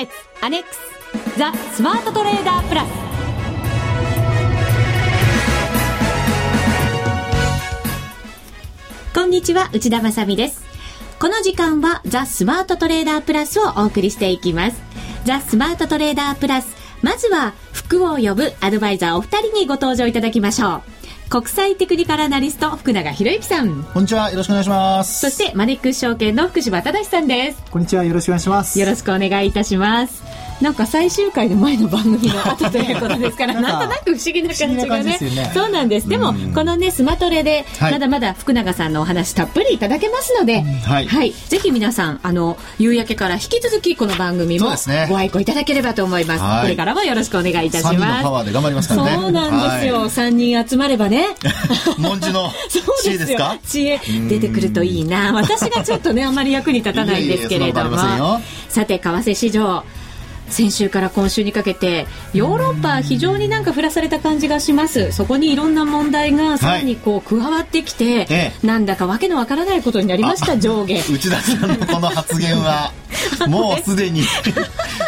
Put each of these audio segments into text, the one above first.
決アネックスザ・スマートトレーダープラス。こんにちは内田まさです。この時間はザ・スマートトレーダープラスをお送りしていきます。ザ・スマートトレーダープラス。まずは福を呼ぶアドバイザーお二人にご登場いただきましょう。国際テクニカルアナリスト福永博之さん。こんにちは。よろしくお願いします。そしてマネックス証券の福島正さんです。こんにちは。よろしくお願いします。よろしくお願いいたしますなんか最終回の前の番組の後ということですから なんとなく不思議な感じがね、ね、そうなんです。でもこのねスマトレでまだまだ福永さんのお話たっぷりいただけますので、はい、はい、ぜひ皆さんあの夕焼けから引き続きこの番組もご愛顧いただければと思います、ね、これからもよろしくお願いいたします。パワーで頑張りますからね。そうなんですよ、三、人集まればね。文字の 知恵ですか？知恵出てくるといいな。私がちょっとねあまり役に立たないんですけれども。さて為替市場先週から今週にかけてヨーロッパ非常になんか降らされた感じがします。そこにいろんな問題がさらにこう加わってきて、はい、なんだかわけのわからないことになりました上下。内田さんのこの発言は もうすでに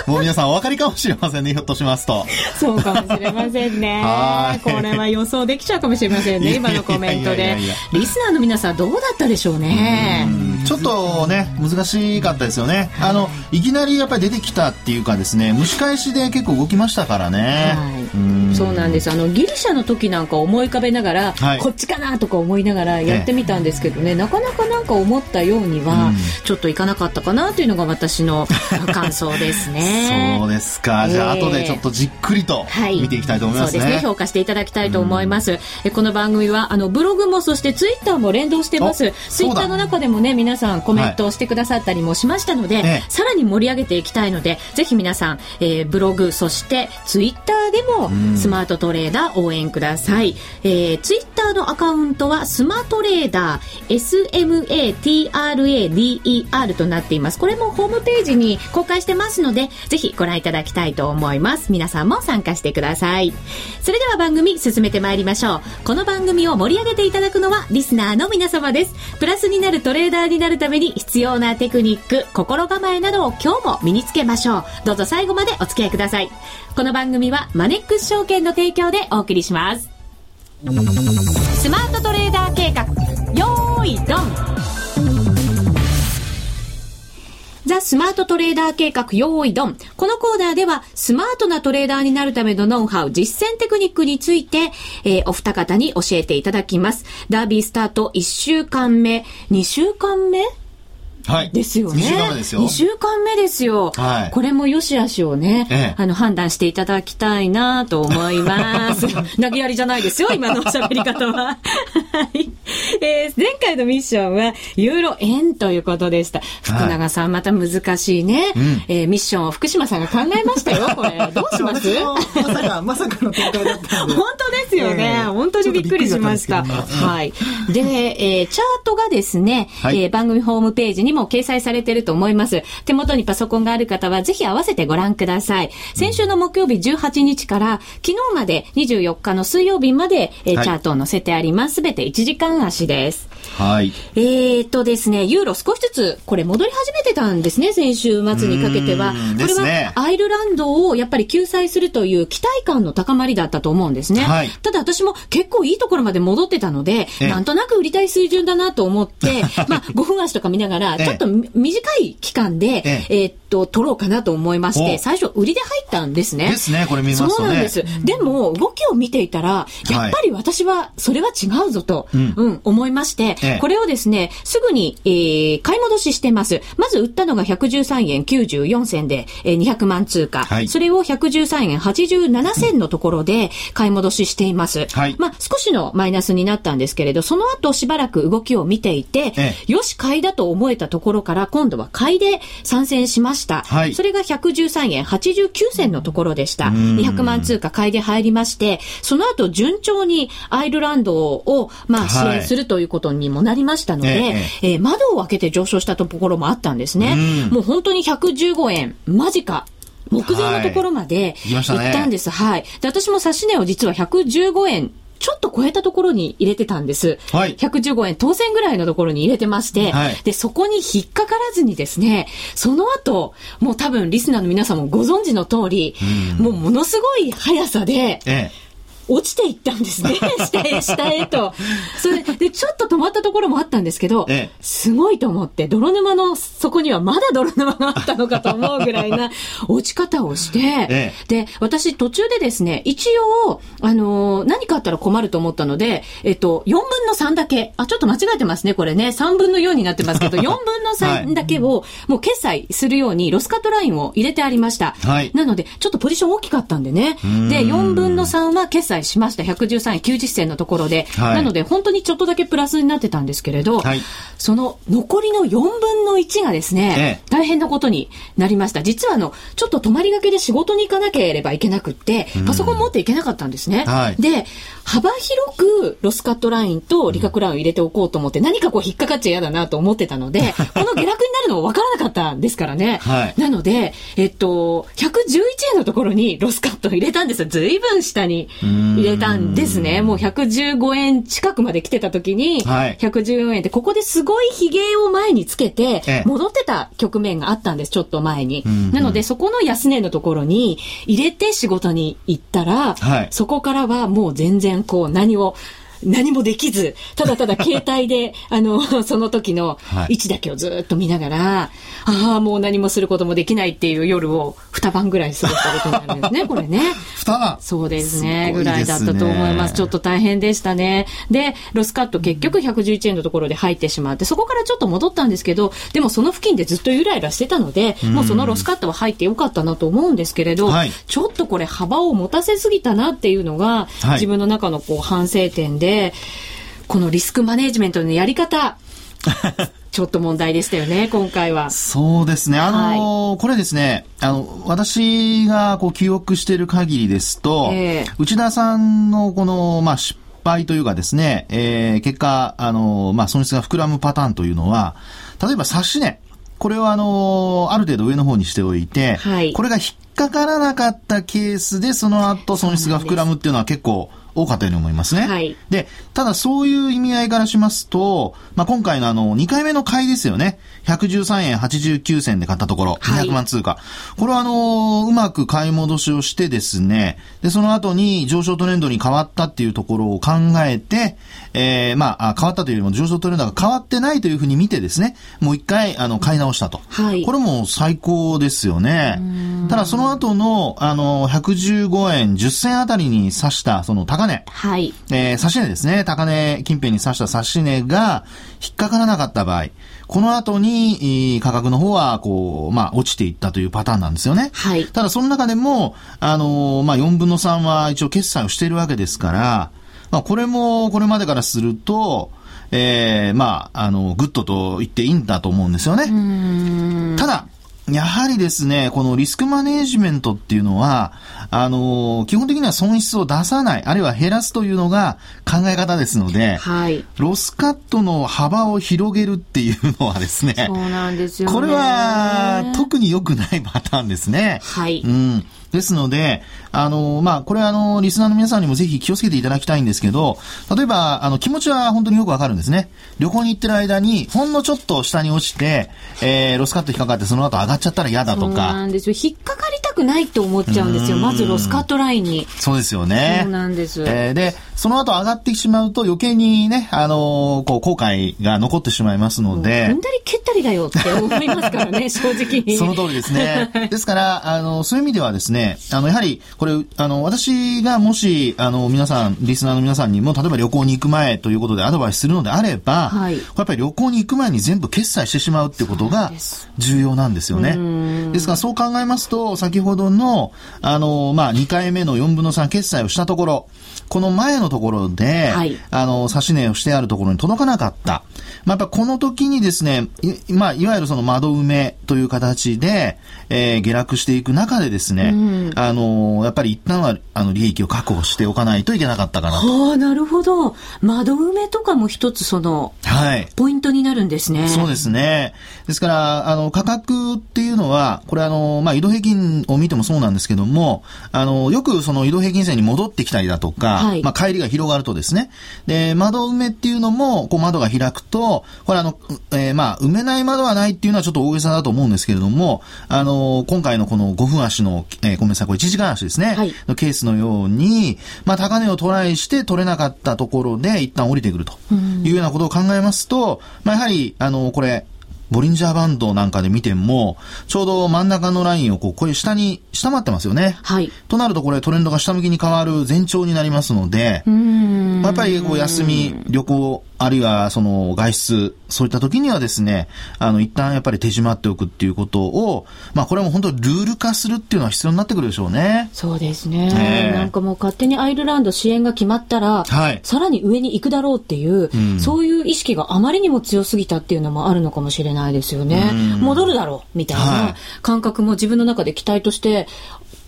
もう皆さんお分かりかもしれませんねひょっとしますと。そうかもしれませんね。これは予想できちゃうかもしれませんね今のコメントで。リスナーの皆さんどうだったでしょうね。ちょっとね難しかったですよね、あのいきなりやっぱり出てきたっていうかですね蒸し返しで結構動きましたからね、はい、そうなんです。あのギリシャの時なんか思い浮かべながら、はい、こっちかなとか思いながらやってみたんですけどね、なかなかなんか思ったようにはちょっといかなかったかなというのが私の感想ですね そうですか。じゃあ、後でちょっとじっくりと見ていきたいと思いますね、はい、そうですね。評価していただきたいと思います、えこの番組はあのブログもそしてツイッターも連動してます。ツイッターの中でもね皆さんコメントをしてくださったりもしましたので、はい、さらに盛り上げていきたいのでぜひ皆さん、えー、ブログそしてツイッターでもスマートトレーダー応援ください、えー、ツイッターのアカウントはスマートレーダー SMATRADER となっています。これもホームページに公開してますのでぜひご覧いただきたいと思います。皆さんも参加してください。それでは番組進めてまいりましょう。この番組を盛り上げていただくのはリスナーの皆様です。プラスになるトレーダーになるために必要なテクニック心構えなどを今日も身につけましょう。どうぞ最後までお付き合いください。この番組はマネックス証券の提供でお送りします。スマートトレーダー計画。よーいドン。スマートトレーダー計画用意ドン。このコーナーでは、スマートなトレーダーになるためのノウハウ、実践テクニックについて、えー、お二方に教えていただきます。ダービースタート1週間目、2週間目はい。ですよね。2週間目ですよ。2週間目ですよ。はい。これも良し悪しをね、ええ、あの、判断していただきたいなと思います。投げやりじゃないですよ、今のおしゃべり方は。はい。えー、前回のミッションは、ユーロ円ということでした。福永さん、また難しいね、うん、えー、ミッションを福島さんが考えましたよ、これ。どうします？まさか、まさかの展開だったんで。本当ですよね。えー、本当にびっくりしました。はい。で、えー、チャートがですね、はい、えー、番組ホームページにも掲載されていると思います。手元にパソコンがある方はぜひ合わせてご覧ください。先週の木曜日18日から昨日まで24日の水曜日まで、えー、チャートを載せてあります。すべて1時間足です。はい。えー、っとですね、ユーロ少しずつ、これ戻り始めてたんですね、先週末にかけては。これはアイルランドをやっぱり救済するという期待感の高まりだったと思うんですね。はい、ただ私も結構いいところまで戻ってたので、なんとなく売りたい水準だなと思って、まあ5分足とか見ながら、ちょっと短い期間で、えと、取ろうかなと思いまして、最初売りで入ったんですね。ですね、これ見ますと、ね、そうなんです。でも、動きを見ていたら、やっぱり私は、それは違うぞと、うん、うん、思いまして、これをですね、すぐに、えー、買い戻ししてます。まず売ったのが113円94銭で、えー、200万通貨。はい、それを113円87銭のところで買い戻ししています。はい、まあ、少しのマイナスになったんですけれど、その後しばらく動きを見ていて、よし、買いだと思えたところから、今度は買いで参戦しました。はい、それが113円89銭のところでした。200万通貨買いで入りまして、その後順調にアイルランドを、まあ、支援するということにもなりましたので、はい、えー、窓を開けて上昇したところもあったんですね。もう本当に115円、間近。目前のところまで行ったんです。はい、ねはい、で私も指値を実は115円ちょっと超えたところに入れてたんです。はい。115円。当選ぐらいのところに入れてまして、はい。で、そこに引っかからずにですね、その後、もう多分リスナーの皆さんもご存知の通り、もうものすごい速さで、え落ちていったんですね。下へ、下へと。それで、ちょっと止まったところもあったんですけど、ええすごいと思って、泥沼の底にはまだ泥沼があったのかと思うぐらいな 落ち方をして、えで、私途中でですね、一応、あのー何かあったら困ると思ったので、えっと、4分の3だけ、あ、ちょっと間違えてますね、これね。3分の4になってますけど、4分の3だけを、もう決済するようにロスカットラインを入れてありました。はいなので、ちょっとポジション大きかったんでね。で、4分の3は決済しました。113円90銭のところで。はいなので、本当にちょっとだけプラスになってたんですけれど、はいその残りの4分の1がですね、ええ大変なことになりました。実はあの、ちょっと泊まりがけで仕事に行かなければいけなくって、パソコン持っていけなかったんですね。はいで、幅広くロスカットラインと利確ラインを入れておこうと思って、何かこう引っかかっちゃ嫌だなと思ってたので、この下落になるのも分からなかったんですからね。はいなので、えっと、111円のところにロスカットを入れたんですよ。ずいぶん下に入れたんですね。もう115円近くまで来てた時に、はい。114円で、ここですごい髭を前につけてええ、戻ってた局面があったんです、ちょっと前に。ん。なので、そこの安値のところに入れて仕事に行ったら、はい。そこからはもう全然こう何を、何もできず、ただただ携帯で、あの、その時のはい位置だけをずっと見ながら、ああ、もう何もすることもできないっていう夜を二晩ぐらい過ごしたことになるんですね、これね。二晩そうですね。ねぐらいだったと思います。ちょっと大変でしたね。で、ロスカット結局111円のところで入ってしまって、そこからちょっと戻ったんですけど、でもその付近でずっとゆらゆらしてたので、もうそのロスカットは入ってよかったなと思うんですけれど、はいちょっとこれ幅を持たせすぎたなっていうのが、はい自分の中のこう反省点で、このリスクマネジメントのやり方、ちょっと問題でしたよね、今回は。そうですね。あのーこれですね、あの、私がこう記憶している限りですと、ええ内田さんのこの、まあ、失敗というかですね、えー結果、あのーまあ、損失が膨らむパターンというのは、例えば差し値、これをあのーある程度上の方にしておいて、はいこれが引っかからなかったケースで、その後損失が膨らむっていうのは結構多かったように思いますね。はいで、ただそういう意味合いからしますと、まあ、今回のあの、2回目の買いですよね。113円89銭で買ったところ、はい200万通貨。これはあの、うまく買い戻しをしてですね、で、その後に上昇トレンドに変わったっていうところを考えて、えー、まあ、あ変わったというよりも上昇トレンドが変わってないというふうに見てですね、もう一回、あの、買い直したと。はいこれも最高ですよね。ただその後の、あの、115円10銭あたりに刺した、その高値。はい。えー、差し値ですね。高値近辺に刺した差し値が引っかからなかった場合、この後に、えー価格の方は、こう、まあ、落ちていったというパターンなんですよね。はいただ、その中でも、あのーまあ、4分の3は一応決済をしているわけですから、まあ、これも、これまでからすると、えー、まあ、あの、グッドと言っていいんだと思うんですよね。ただ、やはりですね、このリスクマネージメントっていうのは、あのー基本的には損失を出さない、あるいは減らすというのが考え方ですので、はい。ロスカットの幅を広げるっていうのはですね、そうなんですよね。これは特に良くないパターンですね。はい。うん。ですので、あの、まあ、これはあの、リスナーの皆さんにもぜひ気をつけていただきたいんですけど、例えば、あの、気持ちは本当によくわかるんですね。旅行に行ってる間に、ほんのちょっと下に落ちて、えー、ロスカット引っかかってその後上がっちゃったら嫌だとそうなか。んですよ。引っかかりたくないって思っちゃうんですよ。まずロスカットラインに。そうですよね。そうなんですえーで、その後上がってしまうと余計にね、あのーこう、後悔が残ってしまいますので。踏んだり蹴ったりだよって思いますからね、正直に。その通りですね。ですから、あの、そういう意味ではですね、あの、やはり、これ、あの、私がもし、あの、皆さん、リスナーの皆さんにも、例えば旅行に行く前ということでアドバイスするのであれば、はいやっぱり旅行に行く前に全部決済してしまうってことが重要なんですよね。ですから、そう考えますと、先ほどの、あの、まあ、2回目の4分の3決済をしたところ、この前のところで、はいあの、差し値をしてあるところに届かなかった。まあ、やっぱこの時にですね、いまあ、いわゆるその窓埋めという形で、えー下落していく中でですね、あの、やっぱり一旦は、あの、利益を確保しておかないといけなかったかなと。はあ、なるほど。窓埋めとかも一つその、はい。ポイントになるんですね。そうですね。ですから、あの、価格っていうのは、あ、これあの、まあ、移動平均を見てもそうなんですけども、あの、よくその移動平均線に戻ってきたりだとか、はい、まあ、帰りが広がるとですね、で、窓埋めっていうのも、こう窓が開くと、これあの、えー、まあ、埋めない窓はないっていうのはちょっと大げさだと思うんですけれども、あの、今回のこの5分足の、えー、ごめんなさい、これ1時間足ですね、はい、のケースのように、まあ、高値をトライして取れなかったところで、一旦降りてくると。いうようなことを考えますと、まあ、やはり、あの、これ、ボリンジャーバンドなんかで見ても、ちょうど真ん中のラインをこう、こういう下に、下回ってますよね。はい。となるとこれトレンドが下向きに変わる前兆になりますので、まあ、やっぱりこう休み、旅行、あるいはその外出、そういった時にはですね、あの、一旦やっぱり手締まっておくっていうことを、まあこれも本当ルール化するっていうのは必要になってくるでしょうね。そうですね。えー、なんかもう勝手にアイルランド支援が決まったら、はい、さらに上に行くだろうっていう、うん、そういう意識があまりにも強すぎたっていうのもあるのかもしれないですよね。戻るだろうみたいな感覚も自分の中で期待として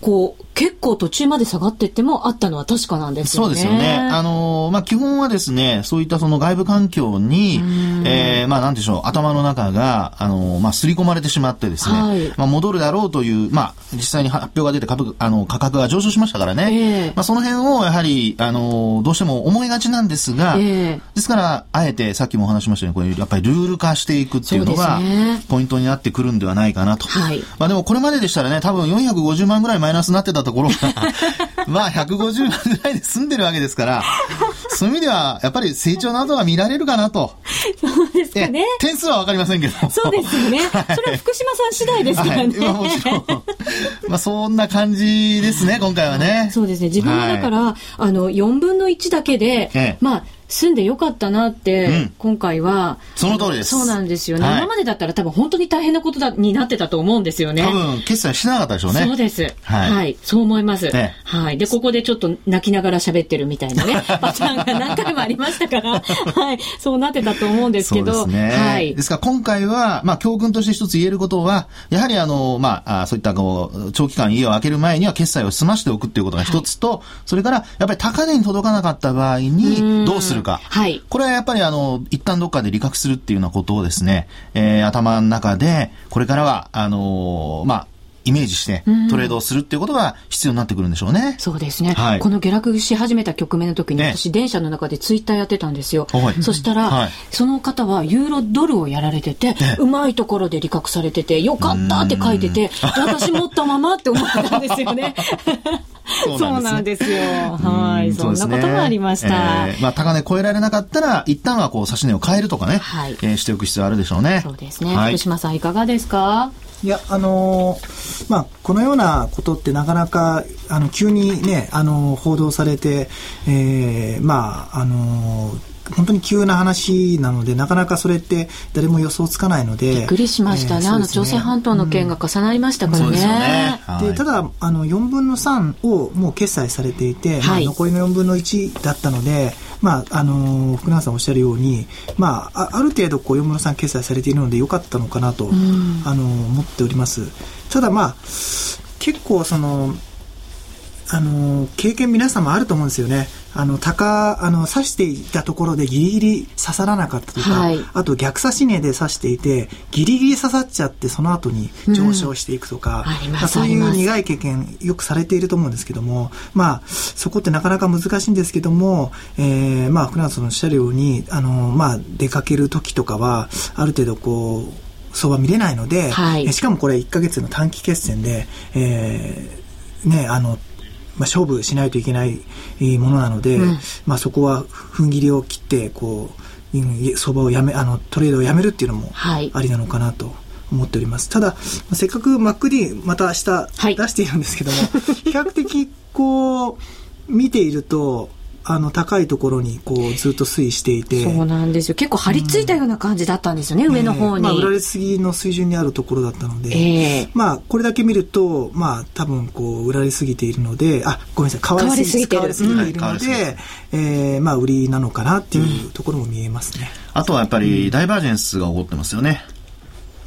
こう、結構途中まで下がっていってもあったのは確かなんですよね。そうですよね。あのー、まあ、基本はですね、そういったその外部環境に、えー、まあ、なんでしょう、頭の中が、あのー、まあ、刷り込まれてしまってですね、はい、まあ、戻るだろうという、まあ、実際に発表が出て株、あの、価格が上昇しましたからね、えー、まあ、その辺をやはり、あのー、どうしても思いがちなんですが、えー、ですから、あえてさっきもお話しましたように、これ、やっぱりルール化していくっていうのが、ポイントになってくるんではないかなと。はい、まあ、でもこれまででしたらね、多分450万ぐらい前ナスになってたところが まあ150万ぐらいで済んでるわけですから、そういう意味では、やっぱり成長などが見られるかなと。そうですかね。点数はわかりませんけど。そうですよね。それは福島さん次第ですからね。はい、もちろん。まあそんな感じですね、今回はね。そうですね。自分もだから、はい、あの、4分の1だけで、ええ、まあ、住んでよかったなって、うん、今回は。その通りです。そうなんですよね、はい、今までだったら多分本当に大変なことだになってたと思うんですよね。多分、決済しなかったでしょうね。そうです。はい。はい、そう思います、ね。はい。で、ここでちょっと泣きながら喋ってるみたいなね、パターンが何回もありましたから、はい。そうなってたと思うんですけど。そうですね。はい。ですから今回は、まあ、教訓として一つ言えることは、やはりあの、まあ、あそういったこう、長期間家を空ける前には決済を済ましておくっていうことが一つと、はい、それから、やっぱり高値に届かなかった場合に、どうするか。はい。これはやっぱりあの、一旦どっかで理覚するっていうようなことをですね、えー、頭の中で、これからは、あのー、まあ、イメージしてトレードをするっていうことが必要になってくるんでしょうね。うん、そうですね、はい、この下落し始めた局面の時に私電車の中でツイッターやってたんですよ。そしたら、はい、その方はユーロドルをやられてて、うまいところで利確されてて、よかったって書いてて、私持ったままって思ってたんですよね。そうなんですよ。はい。そんなこともありました。えー、まあ、高値超えられなかったら、一旦はこう、差し値を変えるとかね、はい、えー、しておく必要あるでしょうね。そうですね。はい、福島さん、いかがですか？いや、あのー、まあ、このようなことってなかなか、あの、急にね、あのー、報道されて、えー、まあ、あのー本当に急な話なので、なかなかそれって誰も予想つかないので。びっくりしましたね。えー、あの朝鮮半島の件が重なりましたからね。うん、で、ねはい、ただ、あの、4分の3をもう決済されていて、はい、まあ、残りの4分の1だったので、まあ、あの、福永さんおっしゃるように、まあ、ある程度、こう、4分の3決済されているのでよかったのかなと、うん、あの、思っております。ただ、まあ、結構、その、あの、経験皆さんもあると思うんですよね。あの、高、あの、刺していたところでギリギリ刺さらなかったとか、はい、あと逆刺し値で刺していて、ギリギリ刺さっちゃってその後に上昇していくとか、うんまあ、そういう苦い経験よくされていると思うんですけども、まあ、そこってなかなか難しいんですけども、えー、まあ、福永さんのおっしゃるように、あの、まあ、出かける時とかは、ある程度こう、相場見れないので、はい、しかもこれ1ヶ月の短期決戦で、えー、ね、あの、まあ、勝負しないといけないものなので、うん、まあ、そこは踏ん切りを切ってこう相場をやめあのトレードをやめるっていうのもありなのかなと。思っております。ただ、せっかく MacD また明日出しているんですけども、はい、比較的こう、見ていると、あの高いところにこうずっと推移していて。そうなんですよ。結構張り付いたような感じだったんですよね、うん、上の方に、まあ、売られすぎの水準にあるところだったので、えー、まあこれだけ見るとまあ多分こう売られすぎているのであごめんなさい。買われすぎているすぎているので、うん、えー、まあ売りなのかなっていうところも見えますね、うん、あとはやっぱりダイバージェンスが起こってますよね、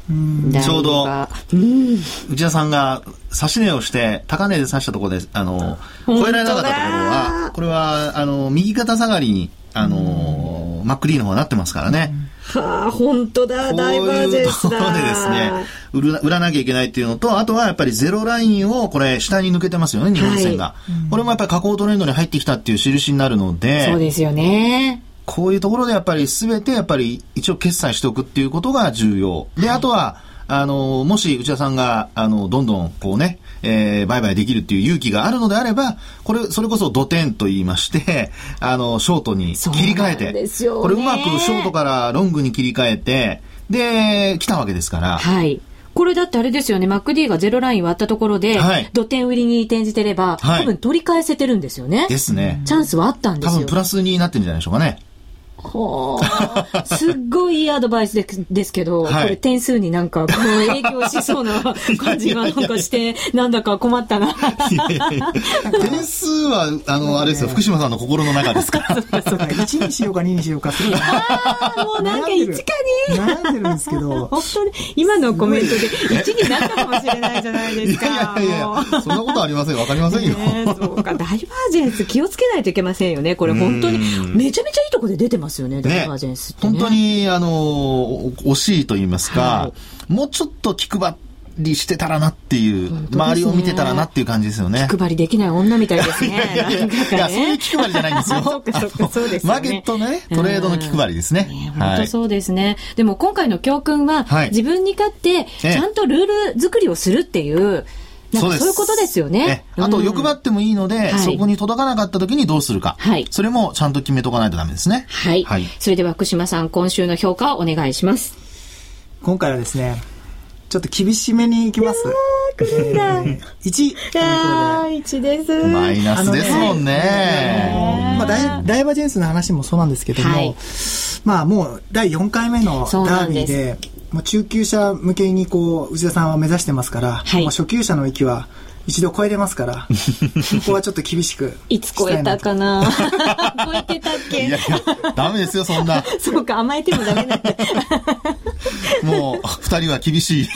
ちょうど、内田さんが指し値をして、高値で指したところで、あの、超えられなかったところは、これは、あの、右肩下がりに、あの、マックリーの方がなってますからね。はあ、本当だ、ダイバージェンスだ。こういうところでですね、売ら売らなきゃいけないっていうのと、あとはやっぱりゼロラインをこれ下に抜けてますよね、日本線が。はい、これもやっぱり下降トレンドに入ってきたっていう印になるので。そうですよね。こういうところでやっぱり全てやっぱり一応決済しておくっていうことが重要。で、あとは、あの、もし内田さんが、あの、どんどんこうね、えー、売買できるっていう勇気があるのであれば、これ、それこそ土点と言いまして、あの、ショートに切り替えて、これうまくショートからロングに切り替えて、で、来たわけですから。はい。これだってあれですよね、MacD がゼロライン割ったところで、はい、土点売りに転じてれば、はい、多分取り返せてるんですよね。ですね。チャンスはあったんですよ。多分プラスになってるんじゃないでしょうかね。ほー。すっごいいいアドバイスでですけど、はい、これ点数になんか、こう影響しそうな 感じがなんかして、なんだか困ったな。点数は、あの、あれですよ、福島さんの心の中ですから。そうか、そうか。1にしようか2にしようか、ああ、もうなんか1か2。悩んでるんですけど。本当に、今のコメントで1になったかもしれないじゃないですか。いやいやいや、そんなことありません。わかりませんよ。ね、そうか、ダイバージェンス気をつけないといけませんよね。これ本当に、めちゃめちゃいいとこで出てますよね。ダイバージェンスって、ね、本当に、あの、惜しいと言いますか、はい、もうちょっと気配りしてたらなっていう、ね、周りを見てたらなっていう感じですよね。気配りできない女みたいですね。いやいやいや、ね、いやそういう気配りじゃないんですよ。そうか、そうか、そうです、ね、マーケットね、トレードの気配りですね。本当そうですね。でも今回の教訓は、はい、自分に勝って、ちゃんとルール作りをするっていう、そういうことですよね。あと、欲張ってもいいので、そこに届かなかった時にどうするか。はい。それもちゃんと決めとかないとダメですね。はい。はい。それでは福島さん、今週の評価をお願いします。今回はですね、ちょっと厳しめにいきます。えー、1。あ1です。マイナスですもんね。まあダイ、ダイバージェンスの話もそうなんですけども、はい、まあもう第4回目のダービーで、もう中級者向けにこう内田さんは目指してますから、はい、もう初級者の域は一度超えれますから、ここはちょっと厳しくいつ超えたかな？超えてたっけ？いやいや、ダメですよ、そんな。そうか、甘えてもダメなんだ。もう、二人は厳しい。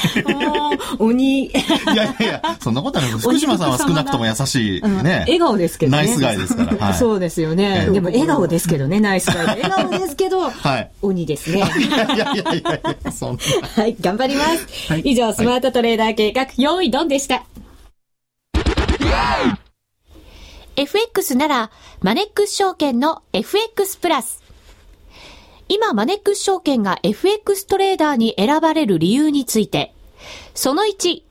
鬼。いやいやいや、そんなことない。福島さんは少なくとも優しい。ね。笑顔ですけどね。ナイスガイですから。はい、そうですよね。でも笑顔ですけどね、ナイスガイ。笑顔ですけど、はい、鬼ですね。いやいやいやいや、そんな。はい、頑張ります。はい、以上、スマートトレーダー計画、用意ドンでした。FX なら、マネックス証券の FX プラス。今、マネックス証券が FX トレーダーに選ばれる理由について。その1、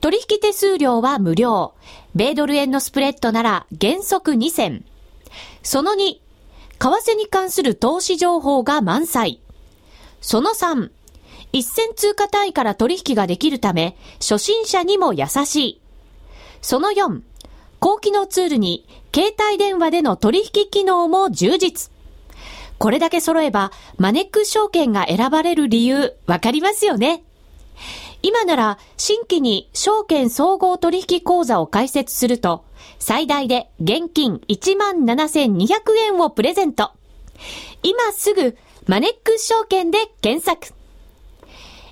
取引手数料は無料。米ドル円のスプレッドなら原則2銭。その2、為替に関する投資情報が満載。その3、一銭通貨単位から取引ができるため、初心者にも優しい。その4、高機能ツールに携帯電話での取引機能も充実。これだけ揃えば、マネック証券が選ばれる理由、わかりますよね。今なら、新規に証券総合取引口座を開設すると、最大で現金17,200円をプレゼント。今すぐ、マネックス証券で検索。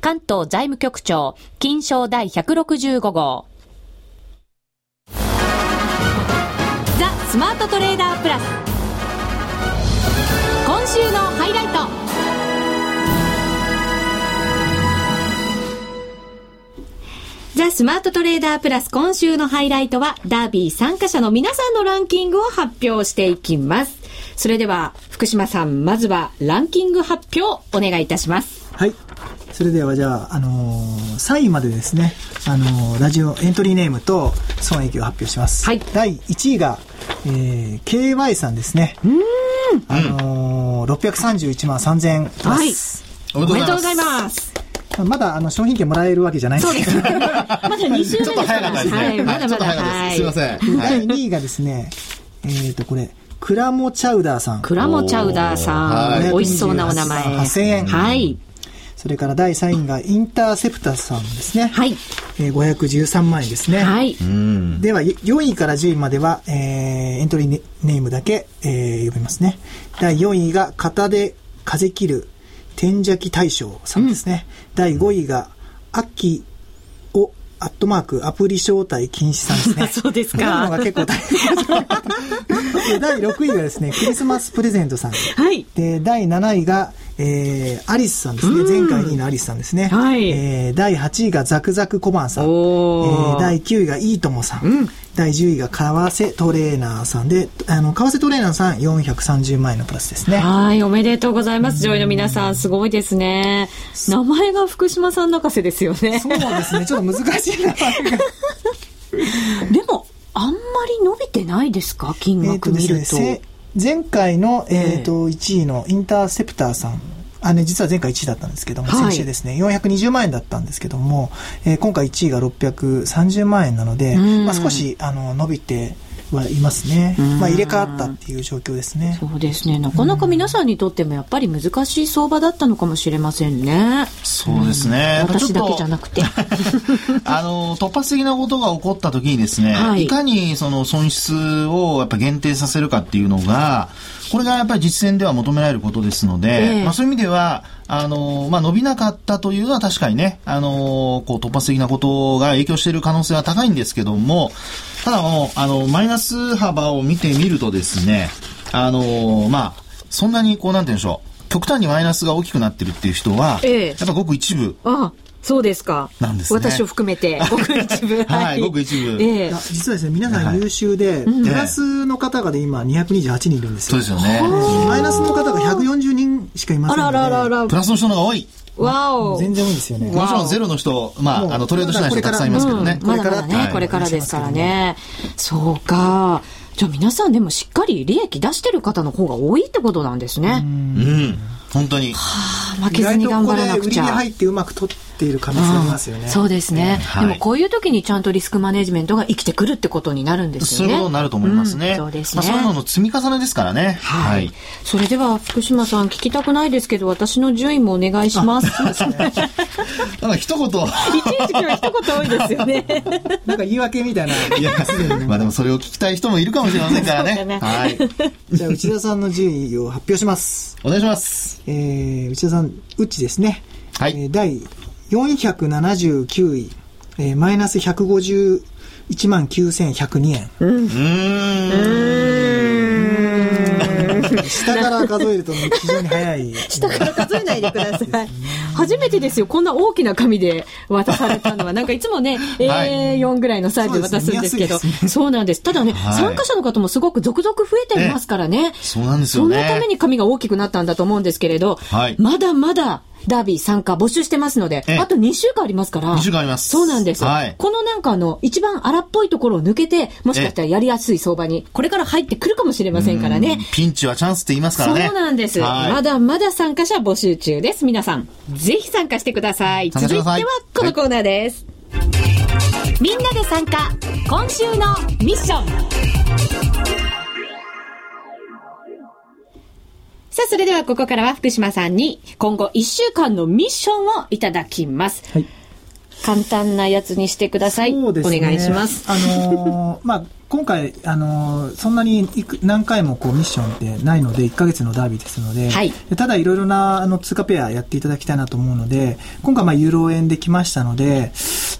関東財務局長、金賞第165号。ザ・スマートトレーダープラス。今週のハイライト。ザ・スマートトレーダープラス今週のハイライトはダービー参加者の皆さんのランキングを発表していきます。それでは福島さん、まずはランキング発表お願いいたします。はい。それではじゃあ、あのー、3位までですね、あのー、ラジオエントリーネームと損益を発表します。はい。第1位が、えー、KY さんですね。うん。あのー、631万3000円です。はい。おめでとうございます。まだあの商品券もらえるわけじゃないんですけど。まだ2週目ちょっと早かったですね。はい、まだまだ。はい、すいません。第2位がですね、えっ、ー、と、これ、クラモチャウダーさん。クラモチャウダーさん。美味しそうなお名前。8000円。はい。それから第3位がインターセプタさんですね。はい。えー、513万円ですね。はい。では、4位から10位までは、えー、エントリーネームだけ、えー、読みますね。第4位が、型で風切る天邪気大将さんですね。うん、第5位が、秋をアットマーク、アプリ招待禁止さんですね。そうですか。のが結構大変第6位がですね、クリスマスプレゼントさん。はい。で、第7位が、えー、アリスさんですね。前回2位のアリスさんですね。はい。えー、第8位がザクザク小判さん。おえー、第9位がいいともさん。うん、第10位が為替トレーナーさんで、あの、為替トレーナーさん430万円のプラスですね。はい、おめでとうございます。上位の皆さん、すごいですね。名前が福島さん泣かせですよね。そうですね。ちょっと難しい名前が。でも、あんまり伸びてないですか？金額見ると。えーとね、前回の、えーと、1位のインターセプターさんあね、実は前回1位だったんですけども、先週ですね、420万円だったんですけども、えー、今回1位が630万円なので、まあ、少しあの伸びてはいますね。まあ入れ替わったっていう状況ですね。そうですね。なかなか皆さんにとってもやっぱり難しい相場だったのかもしれませんね。そうですね。私だけじゃなくて。あの、突発的なことが起こった時にですね、はい、いかにその損失をやっぱ限定させるかっていうのが、これがやっぱり実践では求められることですので、えー、まあそういう意味では、あの、まあ伸びなかったというのは確かにね、あの、こう突発的なことが影響している可能性は高いんですけども、ただもう、あの、マイナス幅を見てみるとですね、あの、まあ、そんなにこう、なんて言うんでしょう。極端にマイナスが大きくなってるっていう人は、ええ、やっぱごく一部。そうですか。なんです、ね、私を含めて、ごく一部。はい、ごく一部。ええ、実はですね、皆さん優秀で、プラスの方がで今228人いるんですよ。そうですよね。マイナスの方が140人しかいませんので。あらららら。プラスの人の方が多い。わお。全然多いですよね。もちろんゼロの人、まあ、あの、トレードしない人たくさんいますけどね。これからね、これからですからね。そうか。じゃあ皆さんでもしっかり利益出してる方の方が多いってことなんですね。うん。本当に。はあ、負けずに頑張らなくちゃ。売りに入ってうまく取っている可能性ありますよね。そうですね、はい、でもこういう時にちゃんとリスクマネジメントが生きてくるってことになるんですよね。そういうことになると思いますね。うん、そうですね。まあ、そういうのの積み重ねですからね。はい。はい、それでは福島さん聞きたくないですけど、私の順位もお願いします。なんか一言。いちいち今日一言多いですよね。なんか言い訳みたいな。いや、まあでもそれを聞きたい人もいるかもしれませんからね。ねはい。じゃあ内田さんの順位を発表します。お願いします。えー、内田さん、うちですね。はい。えー、第479位、えー、マイナス151万9102円。うん。うん。下から数えると非常に早い。下から数えないでください。初めてですよ。こんな大きな紙で渡されたのは。なんかいつもね、A4 ぐらいのサイズで渡すんですけど。そうなんです。ただね、参加者の方もすごく続々増えていますからね。そうなんですよね。そのために紙が大きくなったんだと思うんですけれど、まだまだダービー参加募集してますので、あと2週間ありますから。2週間あります。そうなんです。はい、このなんかあの、一番荒っぽいところを抜けて、もしかしたらやりやすい相場に、これから入ってくるかもしれませんからね。ピンチはチャンスって言いますからね。そうなんです。まだまだ参加者募集中です。皆さん、ぜひ参加してください。続いてはこのコーナーです。はい、みんなで参加、今週のミッション。さあ、それではここからは福島さんに今後1週間のミッションをいただきます。はい。簡単なやつにしてください。そうですね。お願いします。あのー、まあ、今回、あのー、そんなに何回もこうミッションってないので、1ヶ月のダービーですので、はい、ただいろいろなあの通貨ペアやっていただきたいなと思うので、今回まあユーロ円で来ましたので、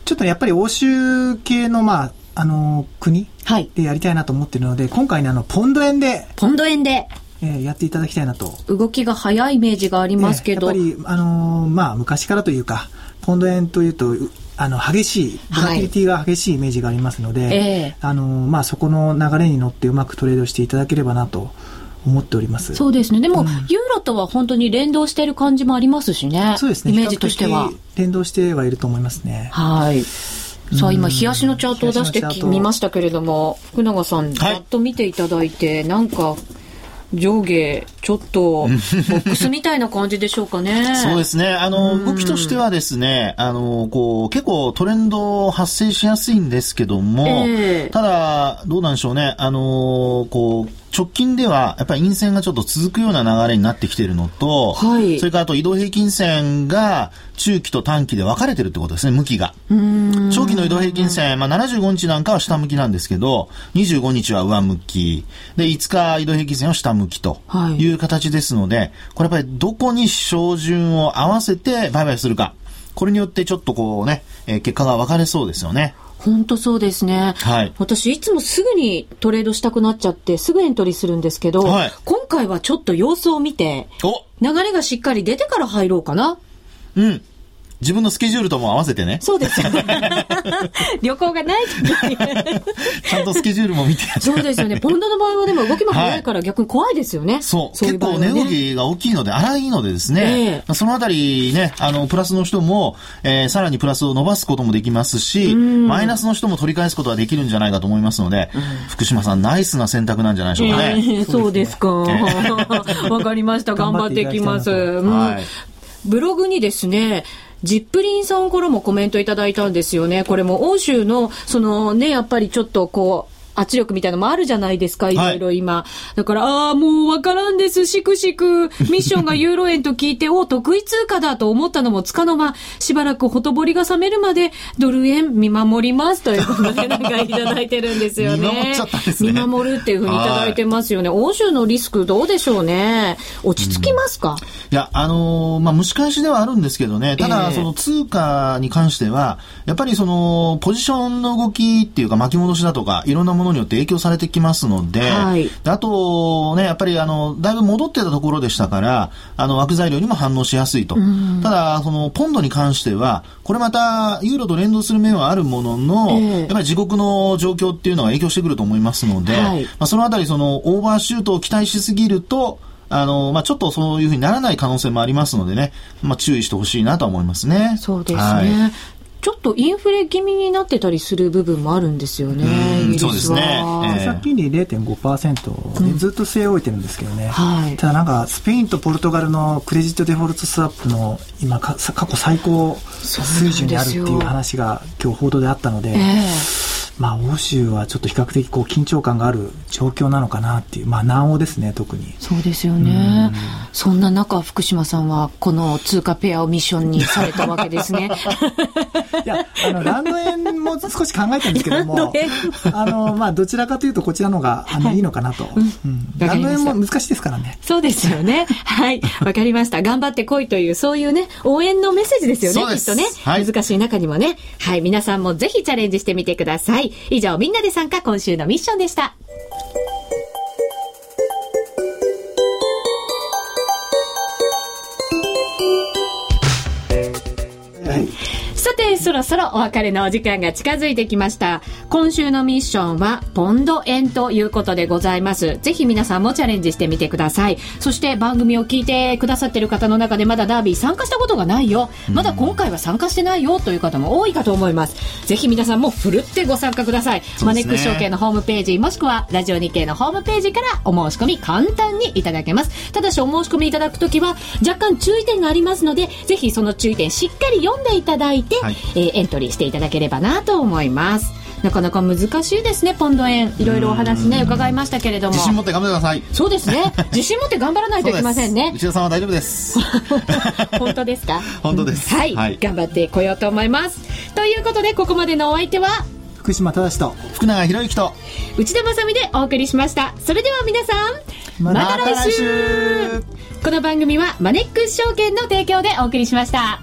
ちょっとやっぱり欧州系のまあ、あのー、国でやりたいなと思ってるので、今回ね、あの、ポンド円で。ポンド円で。えー、やっていただきたいなと。動きが早いイメージがありますけど。えー、やっぱり、あのー、まあ、昔からというか、ポンド円というと、あの、激しい、ボラティリティが激しいイメージがありますので、はい、あのー、まあ、そこの流れに乗ってうまくトレードしていただければなと。思っておりますそうですね、でも、うん、ユーロとは本当に連動している感じもありますしね、そうですねイメージとしては。連動してはいると思いますね。はいさあ今、冷やしのチャートを出してみましたけれども、福永さん、ざっと見ていただいて、なんか上下、ちょっと、ボックスみたいな感じでしょうかね。そうですね。あの、動きとしてはですね、あの、こう、結構トレンド発生しやすいんですけども、えー、ただ、どうなんでしょうね。あの、こう、直近では、やっぱり陰線がちょっと続くような流れになってきているのと、はい、それからあと移動平均線が中期と短期で分かれてるってことですね、向きが。長期の移動平均線、まあ、75日なんかは下向きなんですけど、25日は上向き、で、5日移動平均線は下向きという形ですので、はい、これやっぱりどこに照準を合わせて売買するか。これによってちょっとこうね、えー、結果が分かれそうですよね。本当そうですね。はい。私、いつもすぐにトレードしたくなっちゃって、すぐエントリーするんですけど、はい、今回はちょっと様子を見て、流れがしっかり出てから入ろうかな。うん。自分のスケジュールとも合わせてね。そうですよね。旅行がない時 ちゃんとスケジュールも見てそうですよね。ポンドの場合はでも動きも早いから逆に怖いですよね。はい、そう。そうね、結構値動きが大きいので、荒いのでですね、えー、そのあたりね、あの、プラスの人も、えー、さらにプラスを伸ばすこともできますし、マイナスの人も取り返すことができるんじゃないかと思いますので、福島さん、ナイスな選択なんじゃないでしょうかね。えー、そうですか。わかりました。頑張っていきます。はい、ブログにですね、ジップリンさんからもコメントいただいたんですよね。これも欧州の、そのね、やっぱりちょっとこう、圧力みたいなのもあるじゃないですか、いろいろ今。はい、だから、ああ、もうわからんです、しくしく。ミッションがユーロ円と聞いて、お得意通貨だと思ったのもつかの間、しばらくほとぼりが冷めるまで、ドル円見守りますということで、なんかいただいてるんですよね。見守っちゃったんですね。見守るっていうふうにいただいてますよね。欧州のリスクどうでしょうね。落ち着きますか、うん、いや、あのー、まあ、蒸し返しではあるんですけどね、ただ、その通貨に関しては、やっぱりその、ポジションの動きっていうか巻き戻しだとか、いろんなものによって影響されてきますので、はい、あとね、やっぱりあの、だいぶ戻ってたところでしたから、あの、枠材料にも反応しやすいと。ただ、その、ポンドに関しては、これまた、ユーロと連動する面はあるものの、えー、やっぱり自国の状況っていうのが影響してくると思いますので、はい、まあ、そのあたり、その、オーバーシュートを期待しすぎると、あの、まあ、ちょっとそういうふうにならない可能性もありますのでね、まあ、注意してほしいなと思いますね。そうですね。はいちょっとインフレ気味になってたりする部分もあるんですよね、そうですね。政策金利0.5%でずっと据え置いてるんですけどね、うんはい、ただなんかスペインとポルトガルのクレジットデフォルトスワップの今過去最高水準にあるっていう話が今日報道であったので、えーまあ、欧州はちょっと比較的こう緊張感がある状況なのかなっていう、まあ、南欧ですね、特に。そうですよね。そんな中、福島さんは、この通貨ペアをミッションにされたわけですね。いや、あの、ランド円も少し考えたんですけども、あの、まあ、どちらかというと、こちらのが、あの、いいのかなと。うん、ランド円も難しいですからね。そうですよね。はい。わかりました。頑張ってこいという、そういうね、応援のメッセージですよね、きっとね、はい。難しい中にもね。はい。皆さんもぜひチャレンジしてみてください。以上、みんなで参加今週のミッションでした。Thank you. さて、そろそろお別れのお時間が近づいてきました。今週のミッションは、ポンド円ということでございます。ぜひ皆さんもチャレンジしてみてください。そして番組を聞いてくださってる方の中でまだダービー参加したことがないよ。まだ今回は参加してないよという方も多いかと思います。ぜひ皆さんもふるってご参加ください。マネックス証券のホームページ、もしくはラジオ日経のホームページからお申し込み簡単にいただけます。ただしお申し込みいただくときは若干注意点がありますので、ぜひその注意点しっかり読んでいただいて、はい、えー、エントリーしていただければなと思います。なかなか難しいですね、ポンド円。いろいろお話ね、伺いましたけれども。自信持って頑張ってください。そうですね。自信持って頑張らないといけませんね。内田さんは大丈夫です。本当ですか？本当です、はい、はい。頑張ってこようと思います。ということで、ここまでのお相手は、福島正と福永博之と内田まさでお送りしましたそれでは皆さんまた来週,、この番組はマネックス証券の提供でお送りしました